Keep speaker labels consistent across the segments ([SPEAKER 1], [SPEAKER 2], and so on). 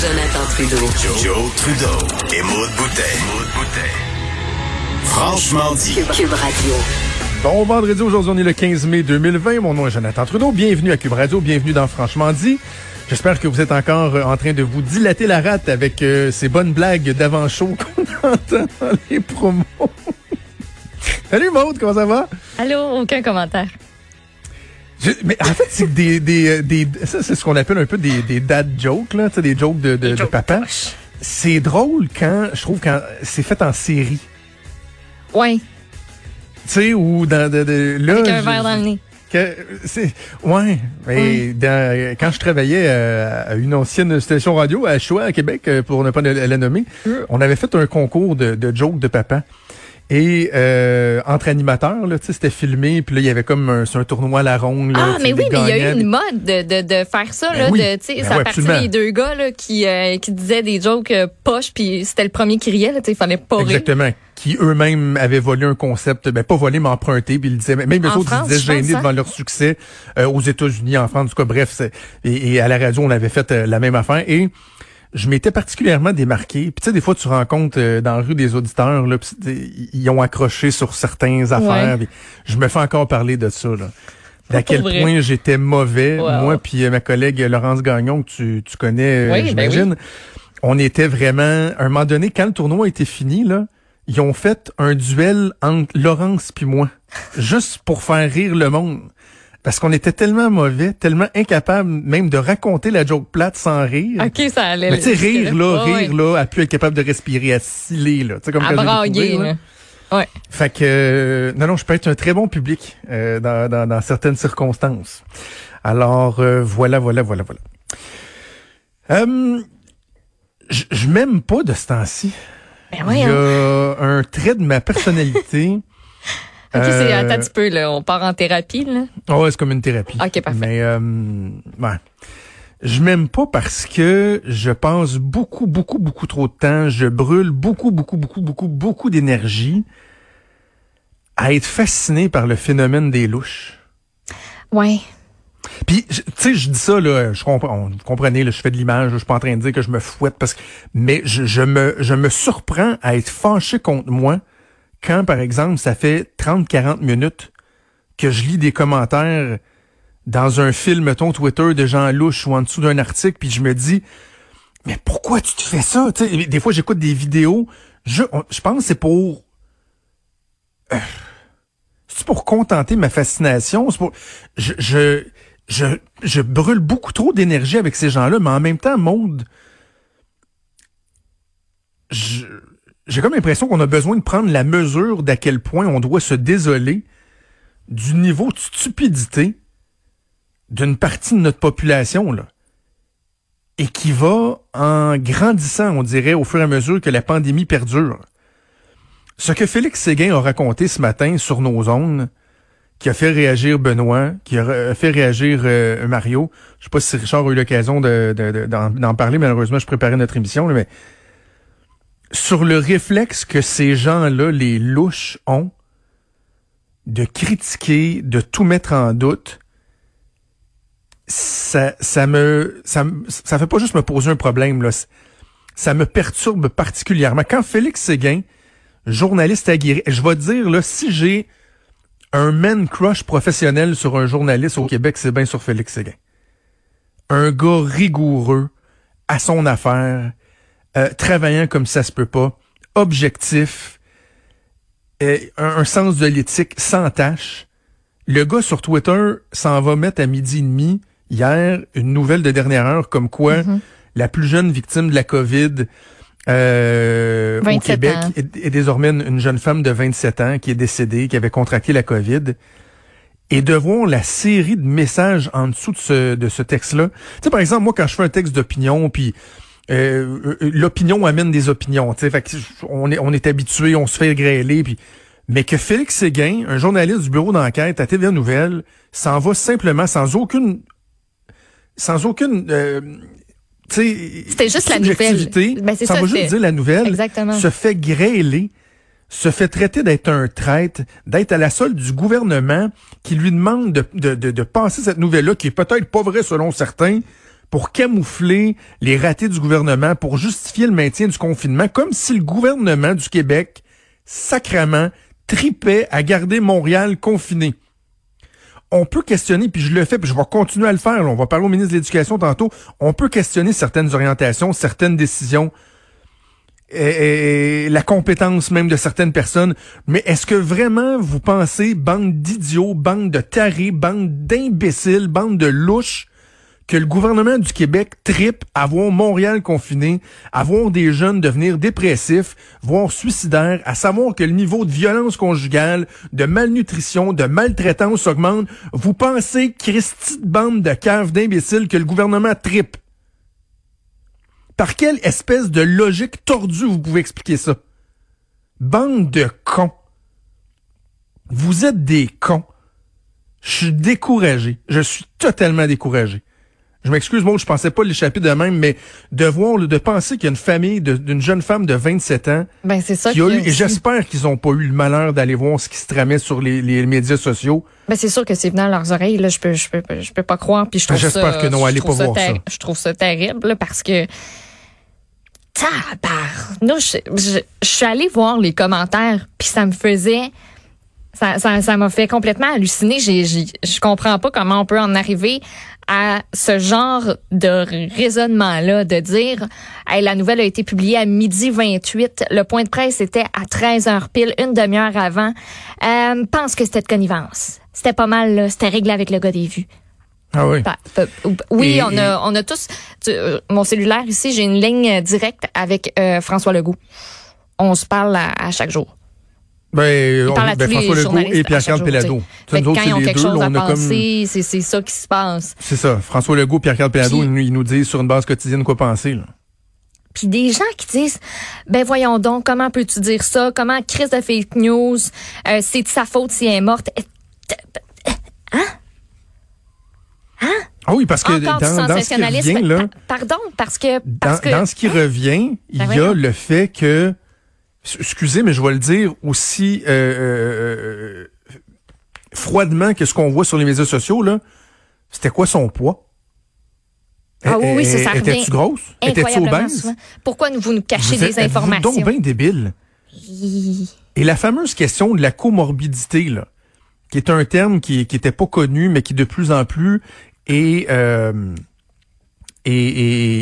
[SPEAKER 1] Jonathan Trudeau.
[SPEAKER 2] Joe, Trudeau et Maude Boutet. Franchement dit.
[SPEAKER 1] Cube, Cube Radio.
[SPEAKER 3] Bon vendredi, aujourd'hui on est le 15 mai 2020. Mon nom est Jonathan Trudeau. Bienvenue à Cube Radio, bienvenue dans Franchement dit. J'espère que vous êtes encore euh, en train de vous dilater la rate avec euh, ces bonnes blagues d'avant-show qu'on entend dans les promos. Salut Maude, comment ça va?
[SPEAKER 4] Allô, aucun commentaire.
[SPEAKER 3] Je- mais en fait, c'est des, des, des, ça, c'est ce qu'on appelle un peu des, des dad jokes, là, tu sais, des jokes de, de, de papa. C'est drôle quand, je trouve, quand c'est fait en série.
[SPEAKER 4] Ouais,
[SPEAKER 3] Tu sais, ou dans, de, de, là.
[SPEAKER 4] avec un verre dans le nez.
[SPEAKER 3] Que, c'est, ouais, mais dans- quand je travaillais euh, à une ancienne station radio à Choix, à Québec, euh, pour ne pas la, la nommer, on avait fait un concours de, de jokes de papa. Et euh, entre animateurs, là, c'était filmé, puis là, il y avait comme un, un tournoi à la ronde. là,
[SPEAKER 4] Ah, mais oui, mais il y a eu une mode de, de, de faire ça,
[SPEAKER 3] Ben
[SPEAKER 4] là,
[SPEAKER 3] oui.
[SPEAKER 4] de,
[SPEAKER 3] Ben
[SPEAKER 4] ça
[SPEAKER 3] absolument.
[SPEAKER 4] des deux gars, là, qui, euh, qui disaient des jokes euh, poches, puis c'était le premier qui riait, là, tu sais, il fallait pas rire.
[SPEAKER 3] Exactement. Qui eux-mêmes avaient volé un concept, ben pas volé, mais emprunté, puis ils disaient, même eux
[SPEAKER 4] En
[SPEAKER 3] autres,
[SPEAKER 4] France,
[SPEAKER 3] ils disaient gênés
[SPEAKER 4] hein?
[SPEAKER 3] devant leur succès euh, aux États-Unis, en France, en tout cas, bref, et, et à la radio, on avait fait euh, la même affaire. Et je m'étais particulièrement démarqué. Puis tu sais, des fois, tu rencontres euh, dans la rue des auditeurs, là, ils ont accroché sur certaines affaires.
[SPEAKER 4] Ouais.
[SPEAKER 3] je me fais encore parler de ça, là. D'à quel
[SPEAKER 4] vrai.
[SPEAKER 3] point j'étais mauvais,
[SPEAKER 4] Wow.
[SPEAKER 3] moi puis euh, ma collègue Laurence Gagnon, que tu, tu connais, euh,
[SPEAKER 4] Oui, ben
[SPEAKER 3] j'imagine. On était vraiment, à un moment donné, quand le tournoi était fini, là, ils ont fait un duel entre Laurence puis moi, juste pour faire rire le monde. Parce qu'on était tellement mauvais, tellement incapables même de raconter la joke plate sans rire.
[SPEAKER 4] OK, ça allait.
[SPEAKER 3] Mais tu sais, rire là,
[SPEAKER 4] Ouais,
[SPEAKER 3] rire là, à plus être capable de respirer, à sciller là. Tu sais, comme
[SPEAKER 4] À brailler,
[SPEAKER 3] là.
[SPEAKER 4] Ouais.
[SPEAKER 3] Fait que euh, non non, je peux être un très bon public euh, dans, dans, dans certaines circonstances. Alors euh, voilà voilà voilà voilà. Euh, je m'aime pas de ce temps-ci.
[SPEAKER 4] Ben
[SPEAKER 3] Il y a un trait de ma personnalité.
[SPEAKER 4] OK, c'est,
[SPEAKER 3] euh,
[SPEAKER 4] un petit peu, là, on part en thérapie, là.
[SPEAKER 3] Oh, ouais, c'est comme une thérapie.
[SPEAKER 4] Ok, parfait.
[SPEAKER 3] Mais euh, ouais. Je m'aime pas parce que je passe beaucoup, beaucoup, beaucoup trop de temps. Je brûle beaucoup, beaucoup, beaucoup, beaucoup, beaucoup d'énergie à être fasciné par le phénomène des louches.
[SPEAKER 4] Ouais.
[SPEAKER 3] Puis, tu sais, je dis ça, là, je comprends, vous comprenez, là, je fais de l'image, je suis pas en train de dire que je me fouette, parce que, mais je, je me, je me surprends à être fâché contre moi quand, par exemple, ça fait 30, 40 minutes que je lis des commentaires dans un fil, mettons, Twitter de gens louches ou en dessous d'un article, puis je me dis, mais pourquoi tu te fais ça? Tu sais, des fois, j'écoute des vidéos, je, je pense que c'est pour... Euh, c'est pour contenter ma fascination. C'est pour, je, je, je, je brûle beaucoup trop d'énergie avec ces gens-là, mais en même temps, Maude, je- j'ai comme l'impression qu'on a besoin de prendre la mesure d'à quel point on doit se désoler du niveau de stupidité d'une partie de notre population, là. Et qui va en grandissant, on dirait, au fur et à mesure que la pandémie perdure. Ce que Félix Séguin a raconté ce matin sur nos ondes, qui a fait réagir Benoît, qui a fait réagir euh, Mario. Je sais pas si Richard a eu l'occasion de- de- de- d'en d'en parler, malheureusement, je préparais notre émission, là, mais sur le réflexe que ces gens-là, les louches, ont de critiquer, de tout mettre en doute, ça, ça me, ça, ça fait pas juste me poser un problème, là. Ça me perturbe particulièrement. Quand Félix Séguin, journaliste aguerri, je vais te dire, là, si j'ai un man crush professionnel sur un journaliste au Québec, c'est bien sur Félix Séguin. Un gars rigoureux, à son affaire, euh, travaillant comme ça se peut pas, objectif, euh, un, un sens de l'éthique sans tâche. Le gars sur Twitter s'en va mettre à midi et demi hier une nouvelle de dernière heure comme quoi la plus jeune victime de la COVID, euh, au
[SPEAKER 4] 27
[SPEAKER 3] Québec est, est désormais une, une jeune femme de 27 ans qui est décédée, qui avait contracté la COVID. Et de voir la série de messages en dessous de ce, de ce texte-là. Tu sais, par exemple, moi, quand je fais un texte d'opinion, puis euh, euh, l'opinion amène des opinions. Fait que on est, on est habitué, on se fait grêler, puis mais que Félix Séguin, un journaliste du bureau d'enquête à TVA Nouvelle, s'en va simplement sans aucune sans aucune euh,
[SPEAKER 4] C'était juste la nouvelle. Ben, ça
[SPEAKER 3] va juste dire la nouvelle,
[SPEAKER 4] Exactement.
[SPEAKER 3] se fait grêler, se fait traiter d'être un traître, d'être à la solde du gouvernement qui lui demande de, de, de, de passer cette nouvelle-là, qui est peut-être pas vraie selon certains, pour camoufler les ratés du gouvernement, pour justifier le maintien du confinement, comme si le gouvernement du Québec, sacrement, tripait à garder Montréal confiné. On peut questionner, puis je le fais, puis je vais continuer à le faire. on va parler au ministre de l'Éducation tantôt. On peut questionner certaines orientations, certaines décisions, et la compétence même de certaines personnes. Mais est-ce que vraiment vous pensez, bande d'idiots, bande de tarés, bande d'imbéciles, bande de louches, que le gouvernement du Québec tripe à voir Montréal confiné, à voir des jeunes devenir dépressifs, voire suicidaires, à savoir que le niveau de violence conjugale, de malnutrition, de maltraitance augmente. Vous pensez, Christy de bande de caves d'imbéciles, que le gouvernement tripe? Par quelle espèce de logique tordue vous pouvez expliquer ça? Bande de cons. Vous êtes des cons. Je suis découragé. Je suis totalement découragé. Je m'excuse, moi, je pensais pas l'échapper de même, mais de voir, de penser qu'il y a une famille d'une jeune femme de 27 ans
[SPEAKER 4] Ben, c'est ça
[SPEAKER 3] qui a eu, et j'espère qu'ils ont pas eu le malheur d'aller voir ce qui se tramait sur les, les médias sociaux.
[SPEAKER 4] Ben, c'est sûr que c'est venu à leurs oreilles, là. Je peux, je peux, je peux pas croire. Puis je trouve
[SPEAKER 3] J'espère
[SPEAKER 4] ça.
[SPEAKER 3] que non, allez pas voir ça.
[SPEAKER 4] Je trouve ça terrible, là, parce que. Tabarnouche. Je, je, je suis allée voir les commentaires, puis ça me faisait. Ça, ça, ça m'a fait complètement halluciner. J'ai, je comprends pas comment on peut en arriver à ce genre de raisonnement-là, de dire, hey, la nouvelle a été publiée à midi 28, le point de presse était à 13 heures pile, une demi-heure avant. Euh, pense que c'était de connivence. C'était pas mal, là. C'était réglé avec le gars des vues.
[SPEAKER 3] Ah oui.
[SPEAKER 4] Pa- pa- Oui,
[SPEAKER 3] Et-
[SPEAKER 4] on a, on a tous. tu- euh, mon cellulaire ici, j'ai une ligne directe avec euh, François Legault. On se parle à, à chaque jour.
[SPEAKER 3] Ben, on-
[SPEAKER 4] parle à
[SPEAKER 3] ben,
[SPEAKER 4] tous les
[SPEAKER 3] François Legault et Pierre-Carl autres,
[SPEAKER 4] quand ils ont quelque
[SPEAKER 3] deux,
[SPEAKER 4] chose à
[SPEAKER 3] on a comme...
[SPEAKER 4] penser, c'est ça qui se passe.
[SPEAKER 3] C'est ça. François Legault, Pierre-Carl Pelado,
[SPEAKER 4] Puis-
[SPEAKER 3] ils, nous- disent sur une base quotidienne quoi penser, là.
[SPEAKER 4] Puis des gens qui disent, ben voyons donc, comment peux-tu dire ça? Comment crise de fake news? Euh, c'est de sa faute si elle est morte?
[SPEAKER 3] Ah oui, parce que
[SPEAKER 4] Encore
[SPEAKER 3] dans, dans ce qui revient, là,
[SPEAKER 4] Pa- Pardon, parce que...
[SPEAKER 3] dans,
[SPEAKER 4] Parce que
[SPEAKER 3] dans ce qui revient, il
[SPEAKER 4] Ben
[SPEAKER 3] y a
[SPEAKER 4] voyons.
[SPEAKER 3] le fait que, excusez, mais je vais le dire aussi euh, euh, euh, froidement que ce qu'on voit sur les médias sociaux, là, c'était quoi son poids?
[SPEAKER 4] Ah oui, oui, c'est ça revient
[SPEAKER 3] Étais-tu grosse? Étais-tu
[SPEAKER 4] incroyablement
[SPEAKER 3] obèse?
[SPEAKER 4] souvent. Pourquoi vous nous cachez
[SPEAKER 3] Vous êtes-
[SPEAKER 4] des informations?
[SPEAKER 3] donc bien débile? Et la fameuse question de la comorbidité, là, qui est un terme qui, qui était pas connu, mais qui de plus en plus est, euh,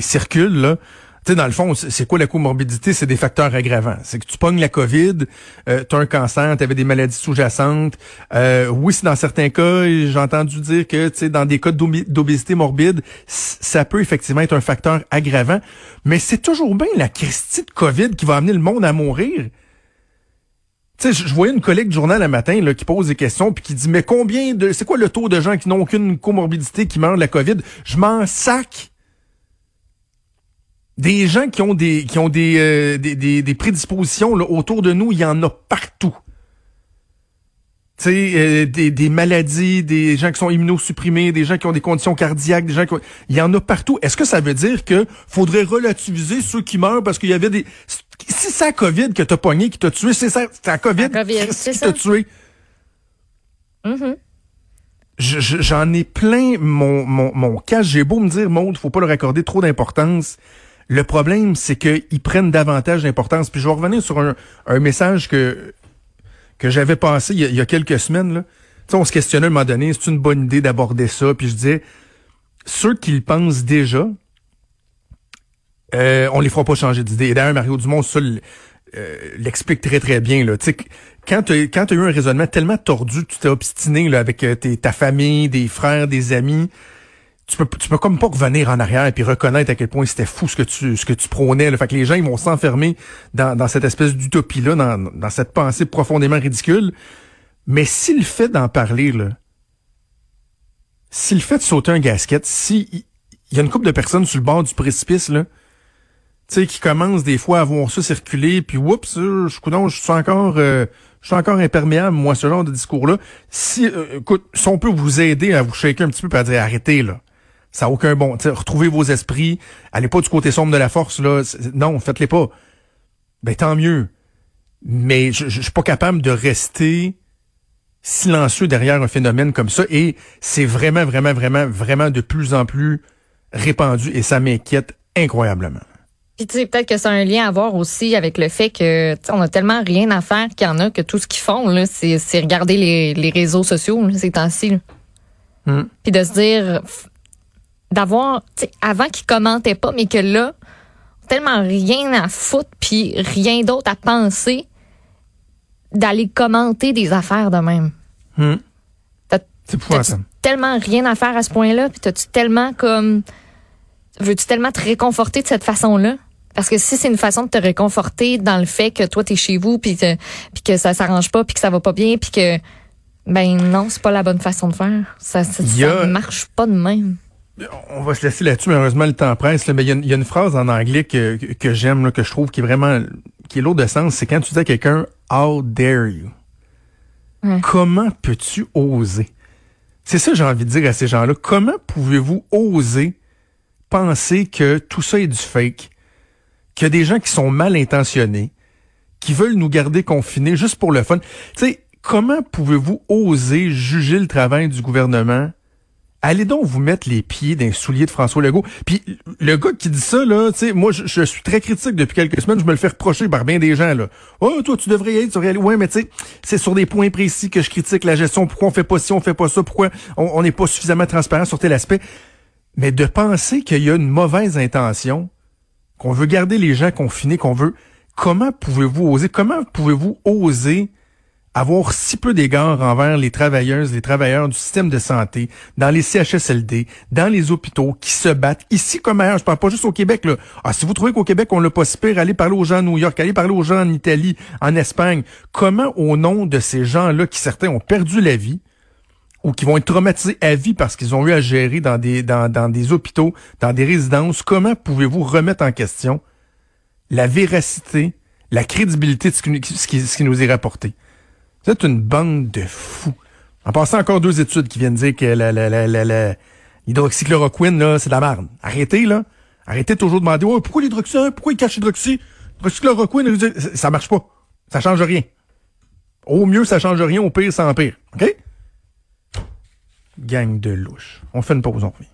[SPEAKER 3] circule, là. Tu sais, dans le fond, c'est quoi la comorbidité? C'est des facteurs aggravants. C'est que tu pognes la COVID, euh, tu as un cancer, tu avais des maladies sous-jacentes. Euh, oui, c'est dans certains cas, j'ai entendu dire que, tu dans des cas d'obésité morbide, ça peut effectivement être un facteur aggravant. Mais c'est toujours bien la Christie de COVID qui va amener le monde à mourir. Je voyais une collègue du journal un matin là, qui pose des questions puis qui dit mais combien de c'est quoi le taux de gens qui n'ont aucune comorbidité qui meurent de la COVID? Je m'en sac. Des gens qui ont des qui ont des euh, des, des, des prédispositions là, autour de nous, il y en a partout. Tu sais, euh, des, des maladies, des gens qui sont immunosupprimés, des gens qui ont des conditions cardiaques, des gens qui ont... Il y en a partout. Est-ce que ça veut dire que faudrait relativiser ceux qui meurent parce qu'il y avait des... Si c'est la COVID que t'as pogné, qui t'a tué, c'est ça, c'est la COVID,
[SPEAKER 4] La COVID,
[SPEAKER 3] qui t'a tué? Je- je- J'en ai plein mon, mon, mon cas. J'ai beau me dire, Maud, faut pas leur accorder trop d'importance. Le problème, c'est qu'ils prennent davantage d'importance. Puis je vais revenir sur un, message que, que j'avais passé il y, a, quelques semaines. Là. Tu sais, on se questionnait à un moment donné, c'est une bonne idée d'aborder ça? Puis je disais, ceux qui le pensent déjà, euh, on les fera pas changer d'idée. Et d'ailleurs, Mario Dumont, ça, euh, l'explique très très bien. Là. Tu sais, quand tu as eu un raisonnement tellement tordu, tu t'es obstiné avec euh, ta famille, des frères, des amis, tu peux, tu peux comme pas revenir en arrière et puis reconnaître à quel point c'était fou ce que tu, ce que tu prônais. Là. Fait que les gens, ils vont s'enfermer dans, dans cette espèce d'utopie-là, dans, dans cette pensée profondément ridicule. Mais s'il le fait d'en parler, là, s'il le fait de sauter un gasket, si il y a une couple de personnes sur le bord du précipice, là, tu sais, qui commencent des fois à voir ça circuler, puis oups, je, je, je suis encore, euh, je suis encore imperméable, moi, ce genre de discours-là. Si, euh, écoute, si on peut vous aider à vous shaker un petit peu, puis à dire arrêtez, là. Ça n'a aucun bon. retrouvez vos esprits. Allez pas du côté sombre de la force, là. Non, faites-les pas. Ben, tant mieux. Mais je, je suis pas capable de rester silencieux derrière un phénomène comme ça. Et c'est vraiment, vraiment, vraiment, vraiment de plus en plus répandu. Et ça m'inquiète incroyablement.
[SPEAKER 4] Puis tu sais, peut-être que c'est un lien à voir aussi avec le fait que on a tellement rien à faire qu'il y en a que tout ce qu'ils font, là, c'est, regarder les, les réseaux sociaux là, ces temps-ci. Hmm. Puis de se dire d'avoir, avant qu'ils commentaient pas, mais que là, tellement rien à foutre, puis rien d'autre à penser, d'aller commenter des affaires de même.
[SPEAKER 3] Hmm. C'est
[SPEAKER 4] tellement rien à faire à ce point-là, puis t'as-tu tellement comme... Veux-tu tellement te réconforter de cette façon-là? Parce que si c'est une façon de te réconforter dans le fait que toi, t'es chez vous, puis, puis que ça s'arrange pas, puis que ça va pas bien, puis que... Ben non, c'est pas la bonne façon de faire. Ça, ça, ça marche pas de même
[SPEAKER 3] on va se laisser là-dessus, malheureusement, le temps presse. mais il y, a une phrase en anglais que, que j'aime, que je trouve qui est vraiment qui est lourde de sens. C'est quand tu dis à quelqu'un How dare you? Comment peux-tu oser? C'est ça que j'ai envie de dire à ces gens-là. Comment pouvez-vous oser penser que tout ça est du fake? Qu'il y a des gens qui sont mal intentionnés, qui veulent nous garder confinés juste pour le fun? Tu sais, comment pouvez-vous oser juger le travail du gouvernement allez donc vous mettre les pieds d'un soulier de François Legault. Puis le gars qui dit ça, là, tu sais, moi, je, suis très critique depuis quelques semaines. Je me le fais reprocher par bien des gens, là. Oh, toi, tu devrais y être, tu devrais Ouais, mais tu sais, c'est sur des points précis que je critique la gestion. Pourquoi on fait pas ci, on fait pas ça? Pourquoi on n'est pas suffisamment transparent sur tel aspect? Mais de penser qu'il y a une mauvaise intention, qu'on veut garder les gens confinés, qu'on veut... Comment pouvez-vous oser? Comment pouvez-vous oser avoir si peu d'égard envers les travailleuses, les travailleurs du système de santé, dans les CHSLD, dans les hôpitaux, qui se battent ici comme ailleurs. Je parle pas juste au Québec. Là. Ah, si vous trouvez qu'au Québec, on l'a pas si pire, allez parler aux gens à New York, allez parler aux gens en Italie, en Espagne. Comment, au nom de ces gens-là, qui certains ont perdu la vie, ou qui vont être traumatisés à vie parce qu'ils ont eu à gérer dans des, dans, dans des hôpitaux, dans des résidences, comment pouvez-vous remettre en question la véracité, la crédibilité de ce qui, ce qui, ce qui nous est rapporté? Êtes une bande de fous. En passant encore deux études qui viennent dire que l'hydroxychloroquine, là, c'est de la merde. Arrêtez, là. Arrêtez toujours de demander, oh, pourquoi l'hydroxy, pourquoi il cache l'hydroxy? L'hydroxychloroquine, ça marche pas. Ça change rien. Au mieux, ça change rien. Au pire, ça empire. OK? Gang de louche. On fait une pause, on revient.